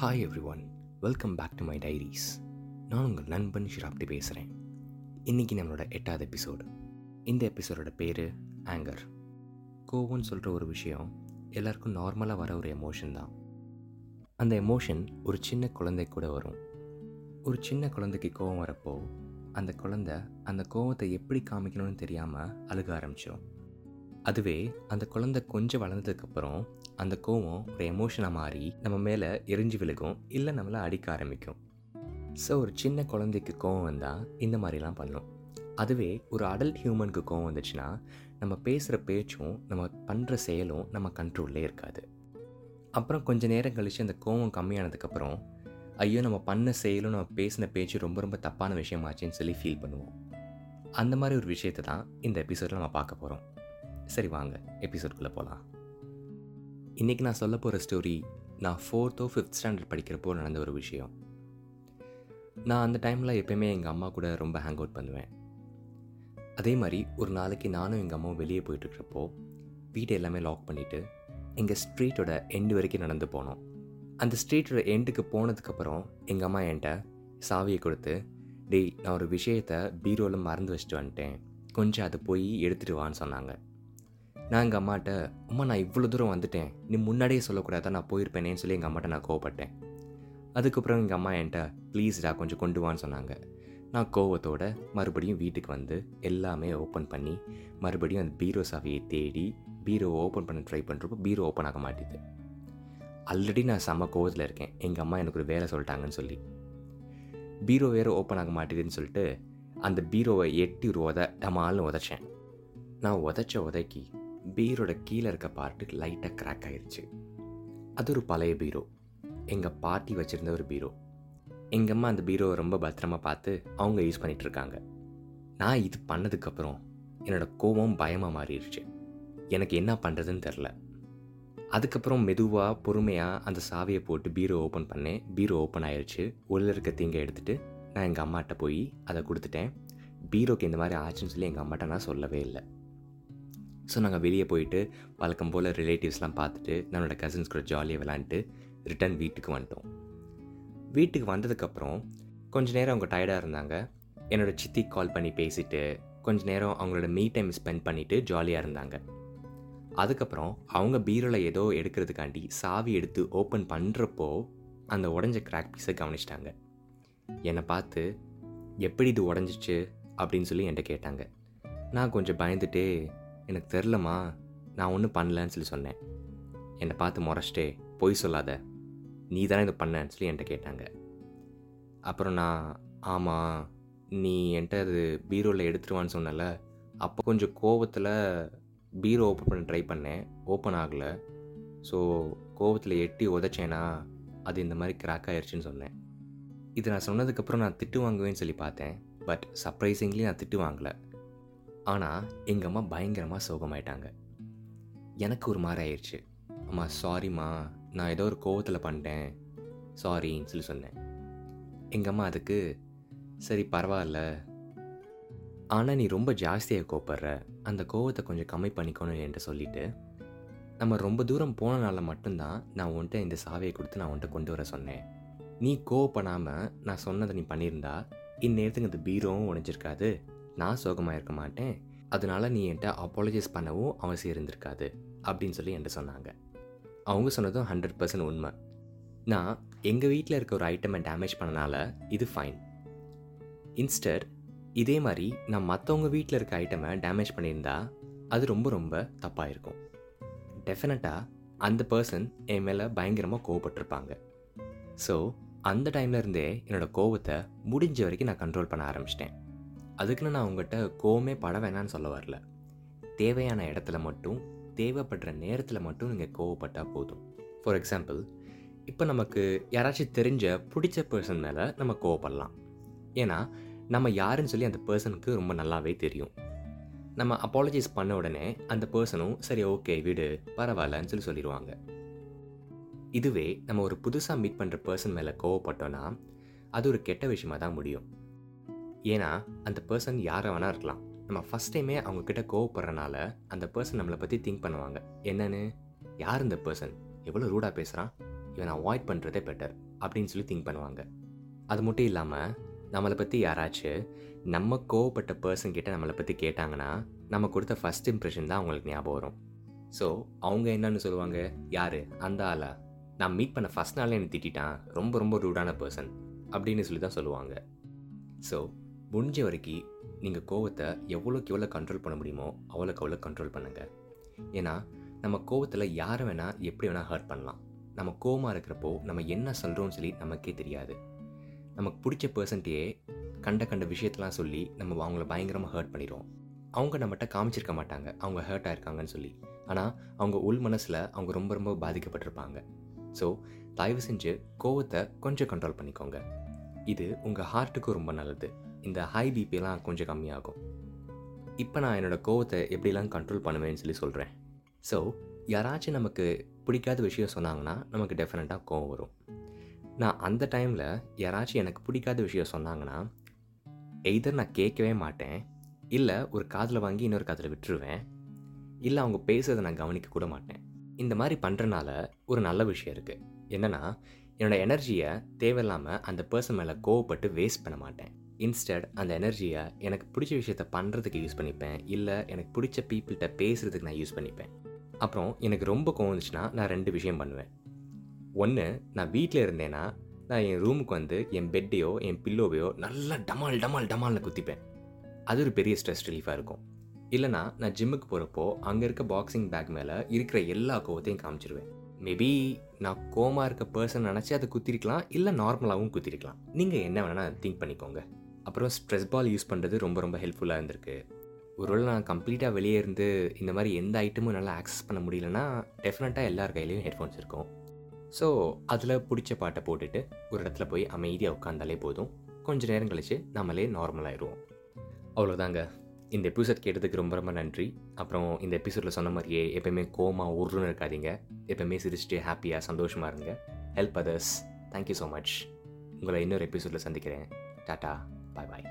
Hi every one welcome back to my diaries நான் உங்கள் நண்பன் ஷிராப்டி பேசுகிறேன் இன்றைக்கி நம்மளோட எட்டாவது எபிசோடு இந்த எபிசோடோட பேர் ஆங்கர் கோவம்னு சொல்கிற ஒரு விஷயம் எல்லாருக்கும் நார்மலாக வர ஒரு எமோஷன் தான். அந்த எமோஷன் ஒரு சின்ன குழந்தை கூட வரும். ஒரு சின்ன குழந்தைக்கு கோவம் வரப்போ அந்த குழந்தை அந்த கோவத்தை எப்படி காமிக்கணும்னு தெரியாமல் அழுக ஆரம்பிச்சிடும் அதுவே அந்த குழந்தை கொஞ்சம் வளர்ந்ததுக்கப்புறம் அந்த கோவம் ஒரு எமோஷனாக மாறி நம்ம மேலே எரிஞ்சு விழுகும் இல்லை நம்மளை அடிக்க ஆரம்பிக்கும். ஸோ ஒரு சின்ன குழந்தைக்கு கோவம் வந்தால் இந்த மாதிரிலாம் பண்ணும். அதுவே ஒரு அடல்ட் ஹியூமனுக்கு கோவம் வந்துச்சுன்னா நம்ம பேசுகிற பேச்சும் நம்ம பண்ணுற செயலும் நம்ம கண்ட்ரோல்லே இருக்காது. அப்புறம் கொஞ்ச நேரம் கழித்து அந்த கோவம் கம்மியானதுக்கப்புறம் ஐயோ நம்ம பண்ண செயலும் நம்ம பேசின பேச்சு ரொம்ப ரொம்ப தப்பான விஷயமாச்சுன்னு சொல்லி ஃபீல் பண்ணுவோம். அந்த மாதிரி ஒரு விஷயத்தை தான் இந்த எபிசோடில் நம்ம பார்க்க போகிறோம் சரி வாங்க எபிசோட்குள்ளே போகலாம் இன்றைக்கி நான் சொல்ல போகிற ஸ்டோரி நான் ஃபோர்த்தோ ஃபிஃப்த் ஸ்டாண்டர்ட் படிக்கிறப்போ நடந்த ஒரு விஷயம். நான் அந்த டைமில் எப்பயுமே எங்கள் அம்மா கூட ரொம்ப ஹேங் அவுட் பண்ணுவேன். அதே மாதிரி ஒரு நாளைக்கு நானும் எங்கள் அம்மாவும் வெளியே போயிட்டுருக்கிறப்போ வீட்டை எல்லாமே லாக் பண்ணிவிட்டு எங்கள் ஸ்ட்ரீட்டோட எண்டு வரைக்கும் நடந்து போனோம். அந்த ஸ்ட்ரீட்டோட எண்டுக்கு போனதுக்கப்புறம் எங்கள் அம்மா என்கிட்ட சாவியை கொடுத்து டேய் நான் ஒரு விஷயத்தை பீரோவில் மறந்து வச்சுட்டு வந்துட்டேன். கொஞ்சம் அதை போய் எடுத்துகிட்டு வான்னு சொன்னாங்க. நான் எங்கள் அம்மாட்ட அம்மா நான் இவ்வளோ தூரம் வந்துட்டேன். நீ முன்னாடியே சொல்லக்கூடாதா? நான் போயிருப்பேனேன்னு சொல்லி எங்கள் அம்மாட்ட நான் கோவப்பட்டேன். அதுக்கப்புறம் எங்கள் அம்மா என்கிட்ட ப்ளீஸ்டா கொஞ்சம் கொண்டு வான்னு சொன்னாங்க. நான் கோவத்தோட மறுபடியும் வீட்டுக்கு வந்து எல்லாமே ஓப்பன் பண்ணி மறுபடியும் அந்த பீரோ சாவியை தேடி பீரோ ஓப்பன் பண்ண ட்ரை பண்ணுறப்போ பீரோ ஓப்பன் ஆக மாட்டேது. ஆல்ரெடி நான் செம்ம கோவத்தில் இருக்கேன். எங்கள் அம்மா எனக்கு ஒரு வேலை சொல்லிட்டாங்கன்னு சொல்லி. பீரோ வேறு ஓப்பன் ஆக மாட்டேதுன்னு சொல்லிட்டு அந்த பீரோவை எட்டி ஒரு உத டமால்னு உதச்சேன். நான் உதச்ச உதைக்கி பீரோட கீழே இருக்க பார்ட்டு லைட்டாக கிராக் ஆயிடுச்சு அது ஒரு பழைய பீரோ. எங்கள் பாட்டி வச்சுருந்த ஒரு பீரோ. எங்கள் அம்மா அந்த பீரோவை ரொம்ப பத்திரமா பார்த்து அவங்க யூஸ் பண்ணிகிட்ருக்காங்க நான் இது பண்ணதுக்கப்புறம் என்னோடய கோபம் பயமாக மாறிடுச்சு. எனக்கு என்ன பண்ணுறதுன்னு தெரில அதுக்கப்புறம் மெதுவாக பொறுமையாக அந்த சாவியை போட்டு பீரோ ஓப்பன் பண்ணேன். பீரோ ஓப்பன் ஆயிடுச்சு உள்ள இருக்க தீங்கை எடுத்துகிட்டு நான் எங்கள் அம்மாட்ட போய் அதை கொடுத்துட்டேன். பீரோக்கு இந்த மாதிரி ஆச்சுன்னு சொல்லி எங்கள் அம்மாட்ட நான் சொல்லவே இல்லை. ஸோ நாங்கள் வெளியே போயிட்டு வழக்கம் போல் ரிலேட்டிவ்ஸ்லாம் பார்த்துட்டு நம்மளோட கசின்ஸ் கூட ஜாலியாக விளாண்டுட்டு ரிட்டன் வீட்டுக்கு வந்துட்டோம். வீட்டுக்கு வந்ததுக்கப்புறம் கொஞ்ச நேரம் அவங்க டயர்டாக இருந்தாங்க. என்னோட சித்தி கால் பண்ணி பேசிவிட்டு கொஞ்ச நேரம் அவங்களோட மீ டைம் ஸ்பெண்ட் பண்ணிவிட்டு ஜாலியாக இருந்தாங்க. அதுக்கப்புறம் அவங்க பீரோவில் ஏதோ எடுக்கிறதுக்காண்டி சாவி எடுத்து ஓப்பன் பண்ணுறப்போ அந்த உடஞ்ச கிராக் பீஸை கவனிச்சிட்டாங்க. என்னை பார்த்து எப்படி இது உடஞ்சிச்சு? அப்படின்னு சொல்லி என்கிட்ட கேட்டாங்க. நான் கொஞ்சம் பயந்துட்டே எனக்கு தெரிலம்மா. நான் ஒன்றும் பண்ணலன்னு சொல்லி சொன்னேன். என்னை பார்த்து முறைச்சிட்டே பொய் சொல்லாத. நீ தானே இதை பண்ணேன்னு சொல்லி என்கிட்ட கேட்டாங்க. அப்புறம் நான் ஆமாம் நீ என்கிட்ட அது பீரோவில் எடுத்துருவான்னு சொன்னல. அப்போ கொஞ்சம் கோவத்தில் பீரோ ஓப்பன் பண்ண ட்ரை பண்ணேன். ஓப்பன் ஆகலை. ஸோ கோவத்தில் எட்டி உதச்சேன்னா அது இந்த மாதிரி கிராக் ஆயிடுச்சுன்னு சொன்னேன். இது நான் சொன்னதுக்கப்புறம் நான் திட்டு வாங்குவேன்னு சொல்லி பார்த்தேன். பட் சர்ப்ரைசிங்லி நான் திட்டு வாங்கலை. ஆனால் எங்கள் அம்மா பயங்கரமாக சோகமாயிட்டாங்க. எனக்கு ஒரு மாதிரி ஆயிடுச்சு அம்மா சாரிம்மா நான் ஏதோ ஒரு கோவத்தில் பண்ணிட்டேன் சாரின்னு சொல்லி சொன்னேன். எங்கள் அம்மா அதுக்கு சரி பரவாயில்ல. ஆனால் நீ ரொம்ப ஜாஸ்தியாக கோப்படுற அந்த கோவத்தை கொஞ்சம் கம்மி பண்ணிக்கணும் என்கிட்ட சொல்லிட்டு நம்ம ரொம்ப தூரம் போனனால மட்டும்தான் நான் உன்கிட்ட இந்த சாவியை கொடுத்து நான் உன்கிட்ட கொண்டு வர சொன்னேன். நீ கோவப்படாமல் நான் சொன்னதை நீ பண்ணியிருந்தா இந்நேரத்துக்கு இந்த பீரோவும் உடைஞ்சிருக்காது. நான் சோகமாக இருக்க மாட்டேன். அதனால நீ என்கிட்ட அப்பாலஜைஸ் பண்ணவும் அவசியம் இருந்திருக்காது அப்படின்னு சொல்லி என்கிட்ட சொன்னாங்க. அவங்க சொன்னதும் ஹண்ட்ரட் பர்சன்ட் உண்மை. நான் எங்கள் வீட்டில் இருக்க ஒரு ஐட்டமை டேமேஜ் பண்ணனால இது ஃபைன் இன்ஸ்டர் இதே மாதிரி நான் மற்றவங்க வீட்டில் இருக்க ஐட்டமை டேமேஜ் பண்ணியிருந்தா அது ரொம்ப ரொம்ப தப்பாக இருக்கும் டெஃபினட்டாக அந்த பர்சன் என் மேலே பயங்கரமாக கோவப்பட்டிருப்பாங்க. ஸோ அந்த டைம்லேருந்தே என்னோடய கோவத்தை முடிஞ்ச வரைக்கும் நான் கண்ட்ரோல் பண்ண ஆரம்பிச்சிட்டேன். அதுக்குன்னு நான் உங்கள்கிட்ட கோவமே பட வேணான்னு சொல்ல வரல. தேவையான இடத்துல மட்டும் தேவைப்படுற நேரத்தில் மட்டும் நீங்கள் கோவப்பட்டால் போதும். ஃபார் எக்ஸாம்பிள் இப்போ நமக்கு யாராச்சும் தெரிஞ்ச பிடிச்ச பர்சன் மேலே நம்ம கோவப்படலாம். ஏன்னா நம்ம யாருன்னு சொல்லி அந்த பர்சனுக்கு ரொம்ப நல்லாவே தெரியும். நம்ம அப்பாலஜைஸ் பண்ண உடனே அந்த பர்சனும் சரி ஓகே விடு பரவாயில்லன்னு சொல்லி சொல்லிடுவாங்க இதுவே நம்ம ஒரு புதுசாக மீட் பண்ணுற பர்சன் மேலே கோவப்பட்டோன்னா அது ஒரு கெட்ட விஷயமாக தான் முடியும். ஏன்னா அந்த பர்சன் யாரை வேணா இருக்கலாம். நம்ம ஃபஸ்ட் டைமே அவங்கக்கிட்ட கோவப்படுறனால அந்த பர்சன் நம்மளை பற்றி திங்க் பண்ணுவாங்க. என்னன்னு? யார் இந்த பர்சன் எவ்வளோ ரூடாக பேசுகிறான் இவன் அவாய்ட் பண்ணுறதே பெட்டர் அப்படின்னு சொல்லி திங்க் பண்ணுவாங்க. அது மட்டும் இல்லாமல் நம்மளை பற்றி யாராச்சும் நம்ம கோவப்பட்ட பர்சன் கிட்ட நம்மளை பற்றி கேட்டாங்கன்னா நம்ம கொடுத்த ஃபஸ்ட் இம்ப்ரெஷன் தான் அவங்களுக்கு ஞாபகம் வரும். ஸோ அவங்க என்னன்னு சொல்லுவாங்க? யார்? அந்த ஆளா? நான் மீட் பண்ண ஃபஸ்ட் நாளில் என்னை திட்டான் ரொம்ப ரொம்ப ரூடான பர்சன் அப்படின்னு சொல்லி தான் சொல்லுவாங்க. ஸோ முடிஞ்ச வரைக்கும் நீங்கள் கோவத்தை எவ்வளோக்கு எவ்வளோ கண்ட்ரோல் பண்ண முடியுமோ அவ்வளோக்கு அவ்வளோ கண்ட்ரோல் பண்ணுங்கள் ஏன்னா நம்ம கோவத்தில் யாரை வேணால் எப்படி வேணால் ஹர்ட் பண்ணலாம். நம்ம கோவமாக இருக்கிறப்போ நம்ம என்ன சொல்கிறோம்னு சொல்லி நமக்கே தெரியாது. நமக்கு பிடிச்ச பர்சன்ட்டையே கண்ட கண்ட விஷயத்தெலாம் சொல்லி நம்ம அவங்கள பயங்கரமாக ஹர்ட் பண்ணிடுவோம். அவங்க நம்மகிட்ட காமிச்சிருக்க மாட்டாங்க. அவங்க ஹர்ட் ஆயிருக்காங்கன்னு சொல்லி. ஆனால் அவங்க உள் மனசில் அவங்க ரொம்ப ரொம்ப பாதிக்கப்பட்டிருப்பாங்க. ஸோ தயவு செஞ்சு கோவத்தை கொஞ்சம் கண்ட்ரோல் பண்ணிக்கோங்க. இது உங்கள் ஹார்ட்டுக்கும் ரொம்ப நல்லது. இந்த ஹை பிபிலாம் கொஞ்சம் கம்மியாகும். இப்போ நான் என்னோடய கோவத்தை எப்படிலாம் கண்ட்ரோல் பண்ணுவேன்னு சொல்லி சொல்கிறேன் ஸோ யாராச்சும் நமக்கு பிடிக்காத விஷயம் சொன்னாங்கன்னா நமக்கு டெஃபினட்டாக கோவம் வரும். நான் அந்த டைமில் யாராச்சும் எனக்கு பிடிக்காத விஷயம் சொன்னாங்கன்னா எய்தர் நான் கேட்கவே மாட்டேன் இல்லை ஒரு காதில் வாங்கி இன்னொரு காதில் விட்டுருவேன் இல்லை அவங்க பேசுறதை நான் கவனிக்க கூட மாட்டேன். இந்த மாதிரி பண்ணுறனால ஒரு நல்ல விஷயம் இருக்குது என்னென்னா என்னோடய எனர்ஜியை தேவையில்லாமல் அந்த பர்சன் மேலே கோவப்பட்டு வேஸ்ட் பண்ண மாட்டேன். இன்ஸ்டட் அந்த எனர்ஜியை எனக்கு பிடிச்ச விஷயத்த பண்ணுறதுக்கு யூஸ் பண்ணிப்பேன். இல்லை எனக்கு பிடிச்ச பீப்புள்கிட்ட பேசுகிறதுக்கு நான் யூஸ் பண்ணிப்பேன். அப்புறம் எனக்கு ரொம்ப கோவம் நான் ரெண்டு விஷயம் பண்ணுவேன். ஒன்று நான் வீட்டில் இருந்தேன்னா நான் என் ரூமுக்கு வந்து என் பெட்டையோ என் பில்லோவையோ நல்லா டமால் டமால் டமால்னு குத்திப்பேன். அது ஒரு பெரிய ஸ்ட்ரெஸ் ரிலீஃபாக இருக்கும். இல்லைனா நான் ஜிம்முக்கு போகிறப்போ அங்கே இருக்க பாக்ஸிங் பேக் மேலே இருக்கிற எல்லா கோவத்தையும் காமிச்சிருவேன். மேபி நான் கோமா இருக்க பர்சன் நினச்சி அதை குத்திருக்கலாம் இல்லை நார்மலாகவும் குத்திருக்கலாம். நீங்கள் என்ன வேணால் திங்க் பண்ணிக்கோங்க. அப்புறம் ஸ்ட்ரெஸ் பால் யூஸ் பண்ணுறது ரொம்ப ரொம்ப ஹெல்ப்ஃபுல்லாக இருந்திருக்கு. ஒருவேளை நான் கம்ப்ளீட்டாக வெளியே இருந்து இந்த மாதிரி எந்த ஐட்டமும் நல்லா ஆக்சஸ் பண்ண முடியலன்னா டெஃபினட்டாக எல்லார் கையிலையும் ஹெட்ஃபோன்ஸ் இருக்கும். ஸோ அதில் பிடிச்ச பாட்டை போட்டுட்டு ஒரு இடத்துல போய் அமைதியாக உட்காந்தாலே போதும். கொஞ்ச நேரம் கழித்து நம்மளே நார்மலாகிடுவோம் அவ்வளோதாங்க இந்த எபிசோட் கேட்டதுக்கு ரொம்ப ரொம்ப நன்றி. அப்புறம் இந்த எபிசோடில் சொன்ன மாதிரியே எப்பயுமே கோமா உருன்னு இருக்காதீங்க. எப்பயுமே சிரிச்சுட்டு ஹாப்பியாக சந்தோஷமாக இருங்க. Help others thank you so much உங்களை இன்னொரு எபிசோடில் சந்திக்கிறேன். டாட்டா பாய் பாய்